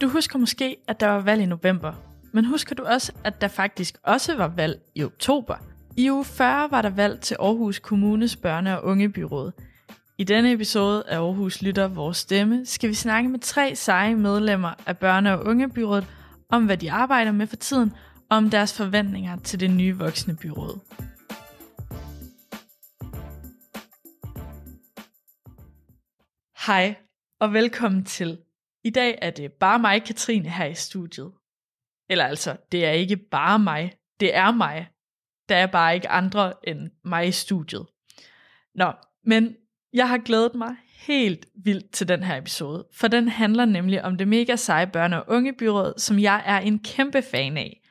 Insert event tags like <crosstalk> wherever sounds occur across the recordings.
Du husker måske, at der var valg i november. Men husker du også, at der faktisk også var valg i oktober? I uge 40 var der valg til Aarhus Kommunes børne- og ungebyråd. I denne episode af Aarhus Lytter Vores Stemme skal vi snakke med tre seje medlemmer af børne- og ungebyrådet om, hvad de arbejder med for tiden, og om deres forventninger til det nye voksne byråd. Hej og velkommen til. I dag er det bare mig, Katrine, her i studiet. Eller altså, det er ikke bare mig, det er mig. Der er bare ikke andre end mig i studiet. Nå, men jeg har glædet mig helt vildt til den her episode, for den handler nemlig om det mega seje børne- og ungebyråd, som jeg er en kæmpe fan af.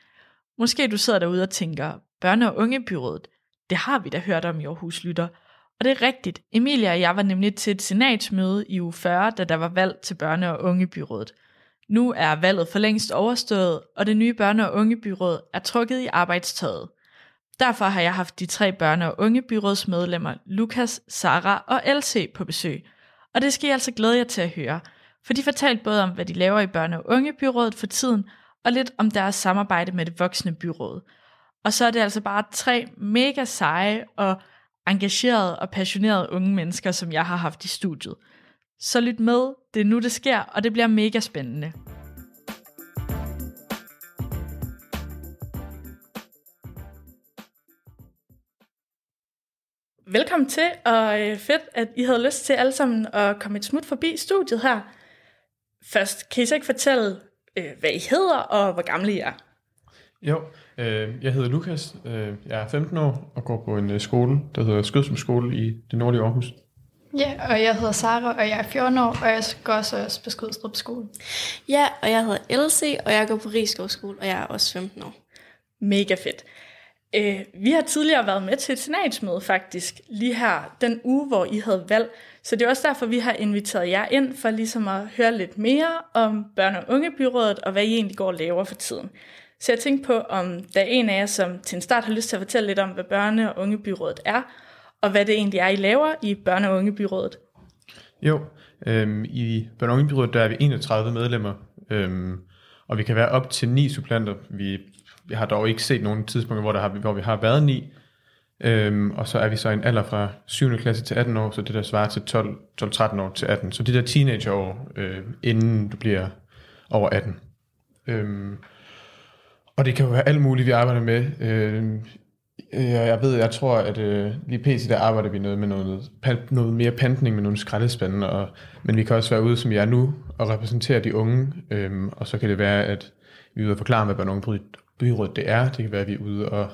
Måske du sidder derude og tænker, børne- og ungebyrådet, det har vi da hørt om i Aarhus Lytter, og det er rigtigt. Emilia og jeg var nemlig til et senatsmøde i uge 40, da der var valg til børne- og ungebyrådet. Nu er valget for længst overstået, og det nye børne- og ungebyråd er trukket i arbejdstøjet. Derfor har jeg haft de tre børne- og ungebyrådsmedlemmer Lukas, Sara og LC på besøg. Og det skal jeg altså glæde jer til at høre, for de fortalte både om, hvad de laver i børne- og ungebyrådet for tiden, og lidt om deres samarbejde med det voksne byråd. Og så er det altså bare tre mega seje og engagerede og passionerede unge mennesker, som jeg har haft i studiet. Så lyt med, det er nu det sker, og det bliver mega spændende. Velkommen til, og øh, fedt, at I havde lyst til alle sammen at komme et smut forbi studiet her. Først, kan I så ikke fortælle, øh, hvad I hedder, og hvor gamle I er? Jo, øh, jeg hedder Lukas, øh, jeg er 15 år og går på en øh, skole, der hedder Skødsum Skole i det nordlige Aarhus. Ja, og jeg hedder Sara, og jeg er 14 år, og jeg går også på Skudstrup skole. Ja, og jeg hedder LC, og jeg går på Rigskov skole, og jeg er også 15 år. Mega fedt. Øh, vi har tidligere været med til et senatsmøde faktisk, lige her den uge, hvor I havde valg. Så det er også derfor, vi har inviteret jer ind, for ligesom at høre lidt mere om børne- og ungebyrådet, og hvad I egentlig går og laver for tiden. Så jeg tænkte på, om der er en af jer, som til en start har lyst til at fortælle lidt om, hvad børne- og ungebyrådet er, og hvad det egentlig er, I laver i børne- og ungebyrådet. Jo, øhm, i Børne- og Ungebyrådet, der er vi 31 medlemmer, øhm, og vi kan være op til ni supplanter. Vi, vi har dog ikke set nogen tidspunkter, hvor, der har, hvor vi har været ni, Øhm, og så er vi så i en alder fra 7. klasse til 18 år, så det der svarer til 12-13 år til 18. Så det der teenageår, øh, inden du bliver over 18. Øhm, og det kan jo være alt muligt, vi arbejder med. Øh, øh, jeg ved, jeg tror, at øh, lige pt. der arbejder vi noget med noget, noget mere pantning med nogle skraldespande, og, men vi kan også være ude, som jeg er nu, og repræsentere de unge, øhm, og så kan det være, at vi er ude og forklare, hvad børn byrådet det er. Det kan være, at vi er ude og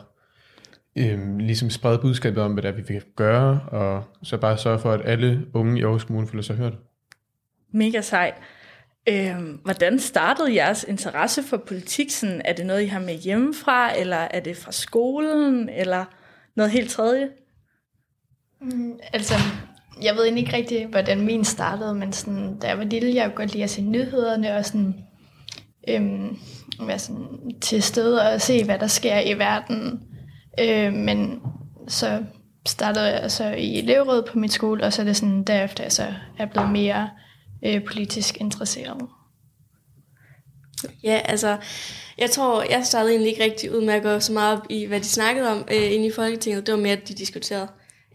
øhm, ligesom sprede budskabet om, hvad det er, vi vil gøre, og så bare sørge for, at alle unge i Aarhus Kommune føler sig hørt. Mega sejt. Øhm, hvordan startede jeres interesse for politik? Sådan, er det noget, I har med hjemmefra, eller er det fra skolen, eller noget helt tredje? Mm, altså, jeg ved ikke rigtig, hvordan min startede, men sådan, da jeg var lille, jeg kunne godt lide at se nyhederne, og sådan, øhm, være sådan til stede og se, hvad der sker i verden. Øh, men så startede jeg så i elevrådet på min skole, og så er det sådan, derefter jeg så er blevet mere øh, politisk interesseret. Ja, altså, jeg tror, jeg startede egentlig ikke rigtig ud med at gå så meget op i, hvad de snakkede om øh, inde i Folketinget. Det var mere, at de diskuterede.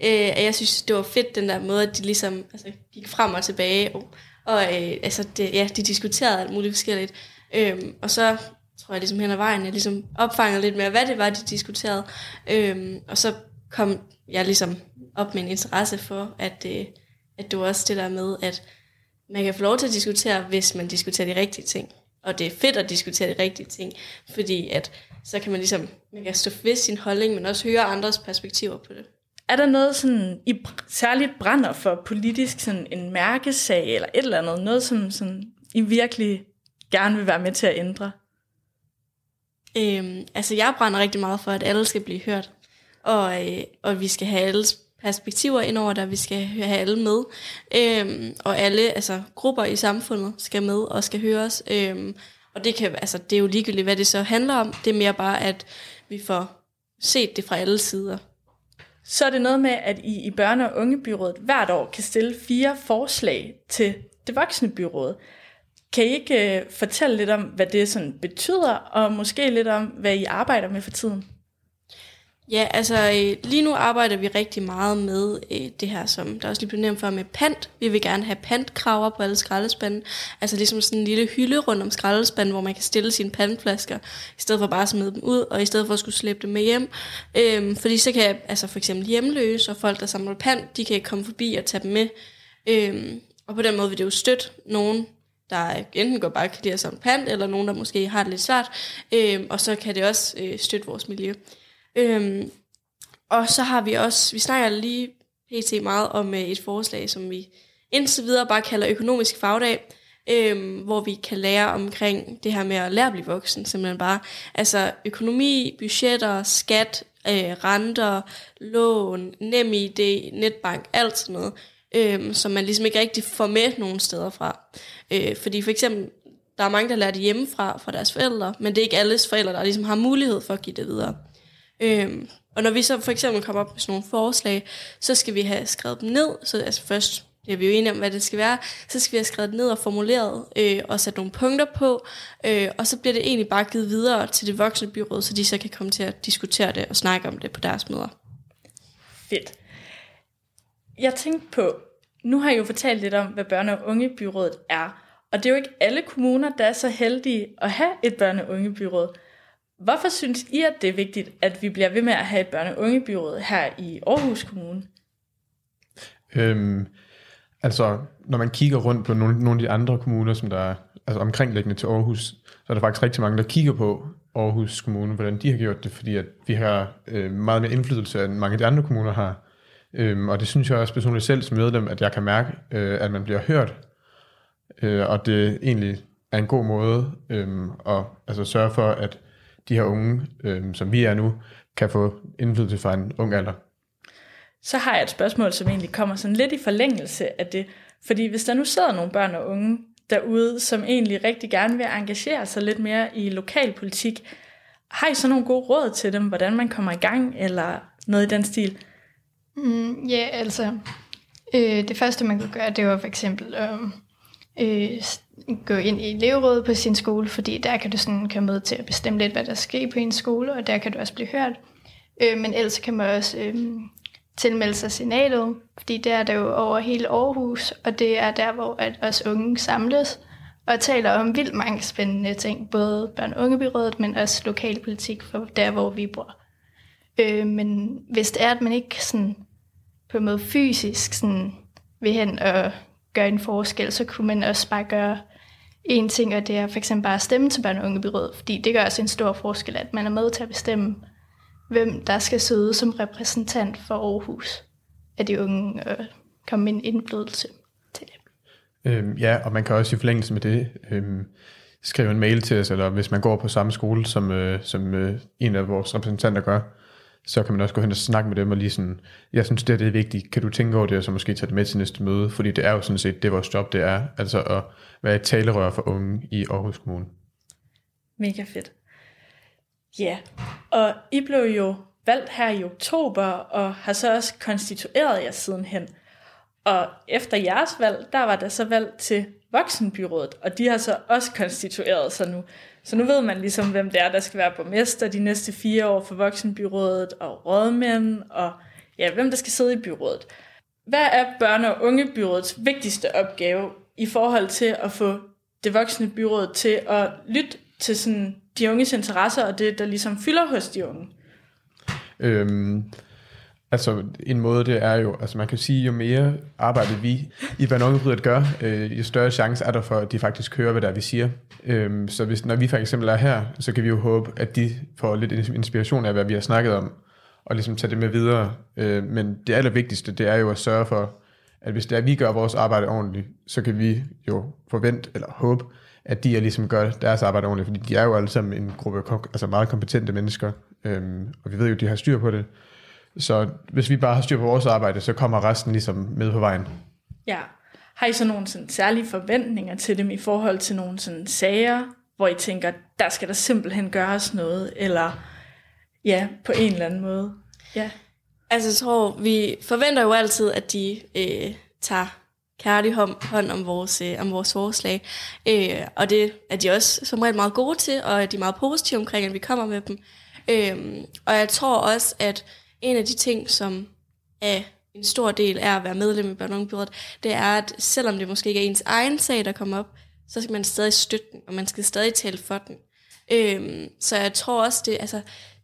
Øh, jeg synes, det var fedt, den der måde, at de ligesom altså, gik frem og tilbage, og, og øh, altså, det, ja, de diskuterede alt muligt forskelligt. Øh, og så tror jeg ligesom hen ad vejen, jeg ligesom opfangede lidt mere, hvad det var, de diskuterede. Øh, og så kom jeg ligesom op med en interesse for, at, øh, at det var også det der med, at man kan få lov til at diskutere, hvis man diskuterer de rigtige ting. Og det er fedt at diskutere de rigtige ting, fordi at så kan man ligesom man kan stå ved sin holdning, men også høre andres perspektiver på det. Er der noget, sådan, I særligt brænder for politisk, sådan en mærkesag eller et eller andet, noget som sådan, I virkelig gerne vil være med til at ændre? Øhm, altså jeg brænder rigtig meget for, at alle skal blive hørt, og, øh, og vi skal have alles perspektiver ind over der, vi skal have alle med, øhm, og alle altså, grupper i samfundet skal med og skal høres, øhm, og det, kan, altså, det er jo ligegyldigt, hvad det så handler om, det er mere bare, at vi får set det fra alle sider. Så er det noget med, at I i børne- og ungebyrådet hvert år kan stille fire forslag til det voksne byråd. Kan I ikke øh, fortælle lidt om, hvad det sådan betyder, og måske lidt om, hvad I arbejder med for tiden? Ja, altså øh, lige nu arbejder vi rigtig meget med øh, det her, som der også lige blev nævnt før med pant. Vi vil gerne have pantkraver på alle skraldespanden. Altså ligesom sådan en lille hylde rundt om skraldespanden, hvor man kan stille sine pantflasker, i stedet for bare at smide dem ud, og i stedet for at skulle slæbe dem med hjem. Øhm, fordi så kan altså for eksempel hjemløse og folk, der samler pant, de kan komme forbi og tage dem med. Øhm, og på den måde vil det jo støtte nogen, der øh, enten går bare kan lide at samle pant, eller nogen, der måske har det lidt svært. Øhm, og så kan det også øh, støtte vores miljø. Øhm, og så har vi også, vi snakker lige pt. meget om øh, et forslag, som vi indtil videre bare kalder økonomisk fagdag, øhm, hvor vi kan lære omkring det her med at lære at blive voksen, simpelthen bare. Altså økonomi, budgetter, skat, øh, renter, lån, nem ID, netbank, alt sådan noget, øhm, som man ligesom ikke rigtig får med nogen steder fra. Øh, fordi for eksempel, der er mange, der lærer det hjemmefra fra deres forældre, men det er ikke alles forældre, der ligesom har mulighed for at give det videre. Øhm, og når vi så for eksempel kommer op med sådan nogle forslag, så skal vi have skrevet dem ned. Så altså først, det er vi jo enige om, hvad det skal være, så skal vi have skrevet det ned og formuleret øh, og sat nogle punkter på. Øh, og så bliver det egentlig bare givet videre til det voksne byråd, så de så kan komme til at diskutere det og snakke om det på deres møder. Fedt. Jeg tænkte på, nu har jeg jo fortalt lidt om, hvad børne- og ungebyrådet er. Og det er jo ikke alle kommuner, der er så heldige at have et børne- og ungebyråd. Hvorfor synes I, at det er vigtigt, at vi bliver ved med at have et børne- og ungebyråd her i Aarhus Kommune? Øhm, altså, når man kigger rundt på nogle, nogle af de andre kommuner, som der er altså omkringliggende til Aarhus, så er der faktisk rigtig mange, der kigger på Aarhus Kommune, hvordan de har gjort det, fordi at vi har øh, meget mere indflydelse, end mange af de andre kommuner har. Øhm, og det synes jeg også personligt selv som medlem, at jeg kan mærke, øh, at man bliver hørt, øh, og det egentlig er en god måde øh, at altså, sørge for, at de her unge, øh, som vi er nu, kan få indflydelse fra en ung alder. Så har jeg et spørgsmål, som egentlig kommer sådan lidt i forlængelse af det. Fordi hvis der nu sidder nogle børn og unge derude, som egentlig rigtig gerne vil engagere sig lidt mere i lokalpolitik, har I så nogle gode råd til dem, hvordan man kommer i gang, eller noget i den stil? Mm, ja, altså, øh, det første man kunne gøre, det var for eksempel at øh, gå ind i elevrådet på sin skole, fordi der kan du sådan komme med til at bestemme lidt, hvad der sker på en skole, og der kan du også blive hørt. Øh, men ellers kan man også øh, tilmelde sig signalet, fordi det er der jo over hele Aarhus, og det er der, hvor at os unge samles og taler om vildt mange spændende ting, både børn- og ungebyrådet, men også lokalpolitik for der, hvor vi bor. Øh, men hvis det er, at man ikke sådan, på en måde fysisk sådan, vil hen og gøre en forskel, så kunne man også bare gøre en ting, og det er for eksempel bare at stemme til børn- og ungebyrådet, fordi det gør også en stor forskel, at man er med til at bestemme, hvem der skal sidde som repræsentant for Aarhus af de unge og komme med en indflydelse til dem. Øhm, ja, og man kan også i forlængelse med det øhm, skrive en mail til os, eller hvis man går på samme skole, som, øh, som øh, en af vores repræsentanter gør, så kan man også gå hen og snakke med dem og lige sådan, jeg synes det, det er vigtigt, kan du tænke over det, og så måske tage det med til næste møde, fordi det er jo sådan set, det vores job det er, altså at være et talerør for unge i Aarhus Kommune. Mega fedt. Ja, og I blev jo valgt her i oktober, og har så også konstitueret jer sidenhen. Og efter jeres valg, der var der så valg til Voksenbyrådet, og de har så også konstitueret sig nu. Så nu ved man ligesom, hvem det er, der skal være borgmester de næste fire år for Voksenbyrådet, og rådmænd, og ja, hvem der skal sidde i byrådet. Hvad er børne- og ungebyrådets vigtigste opgave i forhold til at få det voksne byråd til at lytte til sådan de unges interesser, og det, der ligesom fylder hos de unge? Øhm, altså en måde det er jo, altså man kan sige, jo mere arbejde vi i Børneungebrydet gør, øh, jo større chance er der for, at de faktisk hører, hvad der er, vi siger. Øhm, så hvis, når vi for eksempel er her, så kan vi jo håbe, at de får lidt inspiration af, hvad vi har snakket om, og ligesom tage det med videre. Øh, men det allervigtigste, det er jo at sørge for, at hvis det er, at vi gør vores arbejde ordentligt, så kan vi jo forvente, eller håbe, at de er ligesom gør deres arbejde ordentligt, fordi de er jo alle sammen en gruppe altså meget kompetente mennesker, øhm, og vi ved jo, at de har styr på det. Så hvis vi bare har styr på vores arbejde, så kommer resten ligesom med på vejen. Ja. Har I så nogle sådan særlige forventninger til dem i forhold til nogle sådan sager, hvor I tænker, der skal der simpelthen gøres noget, eller ja, på en eller anden måde? Ja. Altså jeg tror, vi forventer jo altid, at de øh, tager kærlig hånd om vores, øh, om vores forslag. Øh, og det er de også som regel meget gode til, og de er meget positive omkring, at vi kommer med dem. Øh, og jeg tror også, at en af de ting, som er en stor del af at være medlem i Børn det er, at selvom det måske ikke er ens egen sag, der kommer op, så skal man stadig støtte den, og man skal stadig tale for den. Øhm, så jeg tror også, det, altså,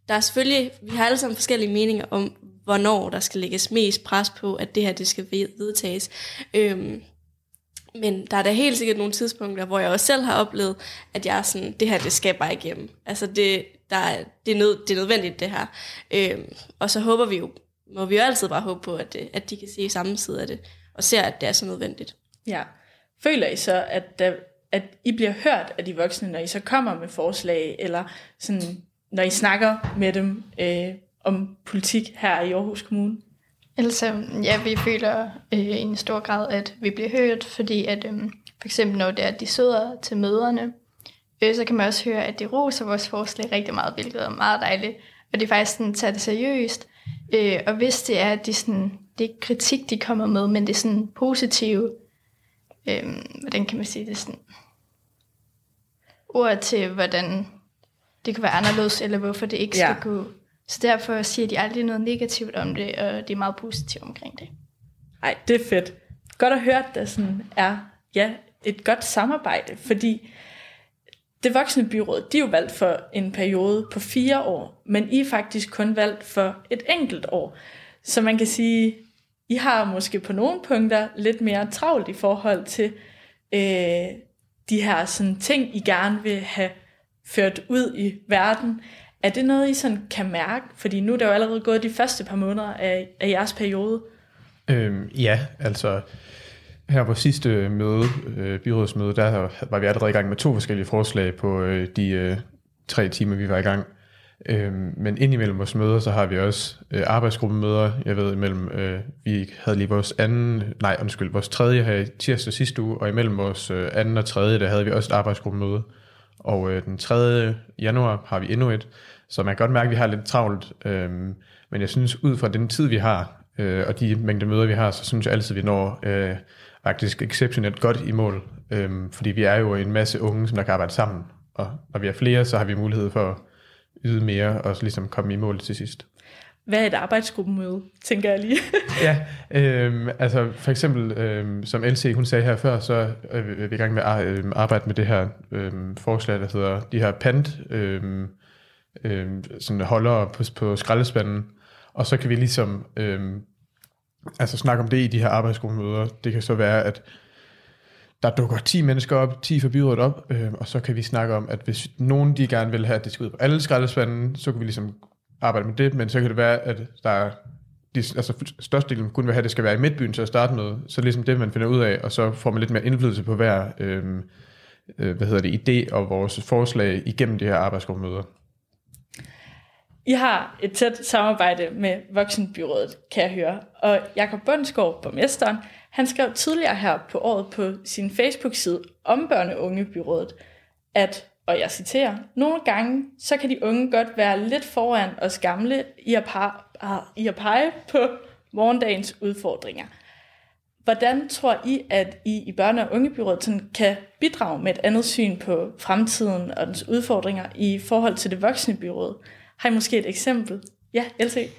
der er selvfølgelig, vi har alle sammen forskellige meninger om, hvornår der skal lægges mest pres på, at det her det skal vedtages. Øhm, men der er da helt sikkert nogle tidspunkter, hvor jeg også selv har oplevet, at jeg er sådan, det her, det skal bare igennem. Altså, det, der er, det, er, nød, det er nødvendigt, det her. Øhm, og så håber vi jo, må vi jo altid bare håbe på, at, at de kan se samme side af det, og ser, at det er så nødvendigt. Ja. Føler I så, at, der, at I bliver hørt af de voksne, når I så kommer med forslag, eller sådan, når I snakker med dem øh, om politik her i Aarhus Kommune? Altså, ja, vi føler øh, i en stor grad, at vi bliver hørt, fordi at øh, for eksempel når det er, at de sidder til møderne, øh, så kan man også høre, at de roser vores forslag rigtig meget, hvilket er meget dejligt. Og de faktisk sådan, tager det seriøst. Øh, og hvis det er, at de sådan, det er kritik, de kommer med, men det er sådan positive, øh, hvordan kan man sige det sådan, ord til, hvordan det kan være anderledes, eller hvorfor det ikke ja. skal gå. Så derfor siger de aldrig noget negativt om det, og de er meget positive omkring det. Nej, det er fedt. Godt at høre, at der sådan er ja, et godt samarbejde, fordi det voksne byråd, de er jo valgt for en periode på fire år, men I er faktisk kun valgt for et enkelt år. Så man kan sige, I har måske på nogle punkter lidt mere travlt i forhold til øh, de her sådan, ting, I gerne vil have ført ud i verden. Er det noget, I sådan kan mærke? Fordi nu er der jo allerede gået de første par måneder af, af jeres periode. Øhm, ja, altså her på sidste øh, møde, øh, byrådsmøde, der var vi allerede i gang med to forskellige forslag på øh, de øh, tre timer, vi var i gang. Øh, men indimellem vores møder, så har vi også øh, arbejdsgruppemøder. Jeg ved, imellem, øh, vi havde lige vores anden, nej undskyld, vores tredje her i tirsdag sidste uge, og imellem vores øh, anden og tredje, der havde vi også et arbejdsgruppemøde. Og øh, den 3. januar har vi endnu et, så man kan godt mærke, at vi har lidt travlt. Øh, men jeg synes, ud fra den tid, vi har, øh, og de mængde møder, vi har, så synes jeg altid, at vi når øh, faktisk exceptionelt godt i mål. Øh, fordi vi er jo en masse unge, som der kan arbejde sammen. Og når vi er flere, så har vi mulighed for at yde mere og ligesom komme i mål til sidst. Hvad er et arbejdsgruppemøde, tænker jeg lige? <laughs> ja, øh, altså for eksempel, øh, som LC hun sagde her før, så er vi i gang med at øh, arbejde med det her øh, forslag, der hedder de her pant, øh, øh, sådan holdere på, på skraldespanden, og så kan vi ligesom øh, altså snakke om det i de her arbejdsgruppemøder. Det kan så være, at der dukker 10 mennesker op, 10 fra byrådet op, øh, og så kan vi snakke om, at hvis nogen de gerne vil have, at det skal ud på alle skraldespanden, så kan vi ligesom arbejde med det, men så kan det være, at der er de, altså størstedelen kun vil have, at det skal være i midtbyen til at starte med, så ligesom det, man finder ud af, og så får man lidt mere indflydelse på hver øh, øh, hvad hedder det, idé og vores forslag igennem de her arbejdsgruppemøder. I har et tæt samarbejde med Voksenbyrådet, kan jeg høre. Og Jakob Bundsgaard, borgmesteren, han skrev tidligere her på året på sin Facebook-side om Børne- at og jeg citerer, nogle gange, så kan de unge godt være lidt foran os gamle i at, par, ah, i at pege på morgendagens udfordringer. Hvordan tror I, at I i børne- og ungebyrådet sådan kan bidrage med et andet syn på fremtiden og dens udfordringer i forhold til det voksne byråd? Har I måske et eksempel? Ja, LC?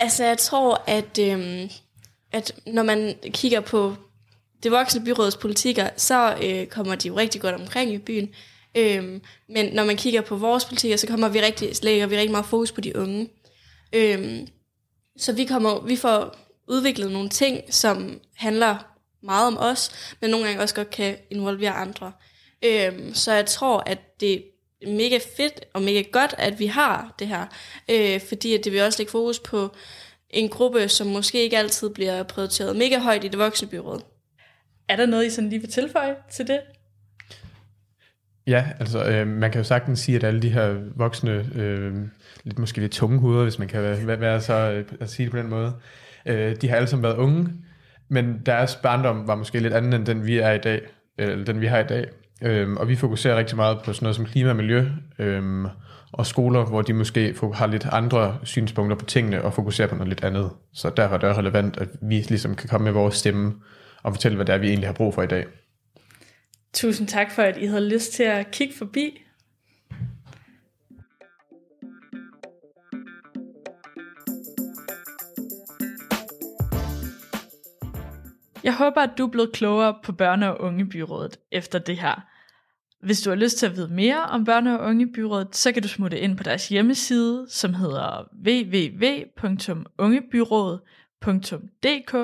Altså, jeg tror, at, øhm, at når man kigger på det voksne byrådets politikker, så øh, kommer de jo rigtig godt omkring i byen. Øhm, men når man kigger på vores politik, så kommer vi rigtig, lægger vi rigtig meget fokus på de unge. Øhm, så vi, kommer, vi får udviklet nogle ting, som handler meget om os, men nogle gange også godt kan involvere andre. Øhm, så jeg tror, at det mega fedt og mega godt, at vi har det her, øh, fordi at det vil også lægge fokus på en gruppe, som måske ikke altid bliver prioriteret mega højt i det voksne byråd. Er der noget, I sådan lige vil tilføje til det? Ja, altså øh, man kan jo sagtens sige, at alle de her voksne, øh, lidt måske lidt tunge hoveder, hvis man kan være, være så øh, at sige det på den måde, øh, de har alle sammen været unge, men deres barndom var måske lidt anden end den vi er i dag, eller den vi har i dag. Øhm, og vi fokuserer rigtig meget på sådan noget som klima og miljø, øhm, og skoler, hvor de måske har lidt andre synspunkter på tingene, og fokuserer på noget lidt andet. Så derfor er det relevant, at vi ligesom kan komme med vores stemme, og fortælle, hvad det er, vi egentlig har brug for i dag. Tusind tak for, at I havde lyst til at kigge forbi. Jeg håber, at du er blevet klogere på børne- og ungebyrådet efter det her. Hvis du har lyst til at vide mere om børne- og ungebyrådet, så kan du smutte ind på deres hjemmeside, som hedder www.ungebyrådet.dk,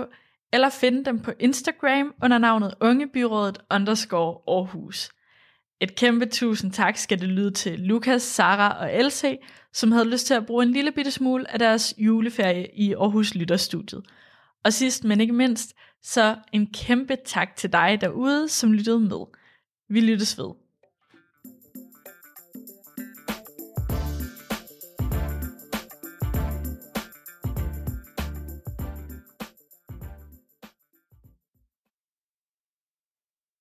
eller finde dem på Instagram under navnet ungebyrådet underscore Aarhus. Et kæmpe tusind tak skal det lyde til Lukas, Sara og LC, som havde lyst til at bruge en lille bitte smule af deres juleferie i Aarhus Lytterstudiet. Og sidst men ikke mindst, så en kæmpe tak til dig derude, som lyttede med. Vi lyttes ved.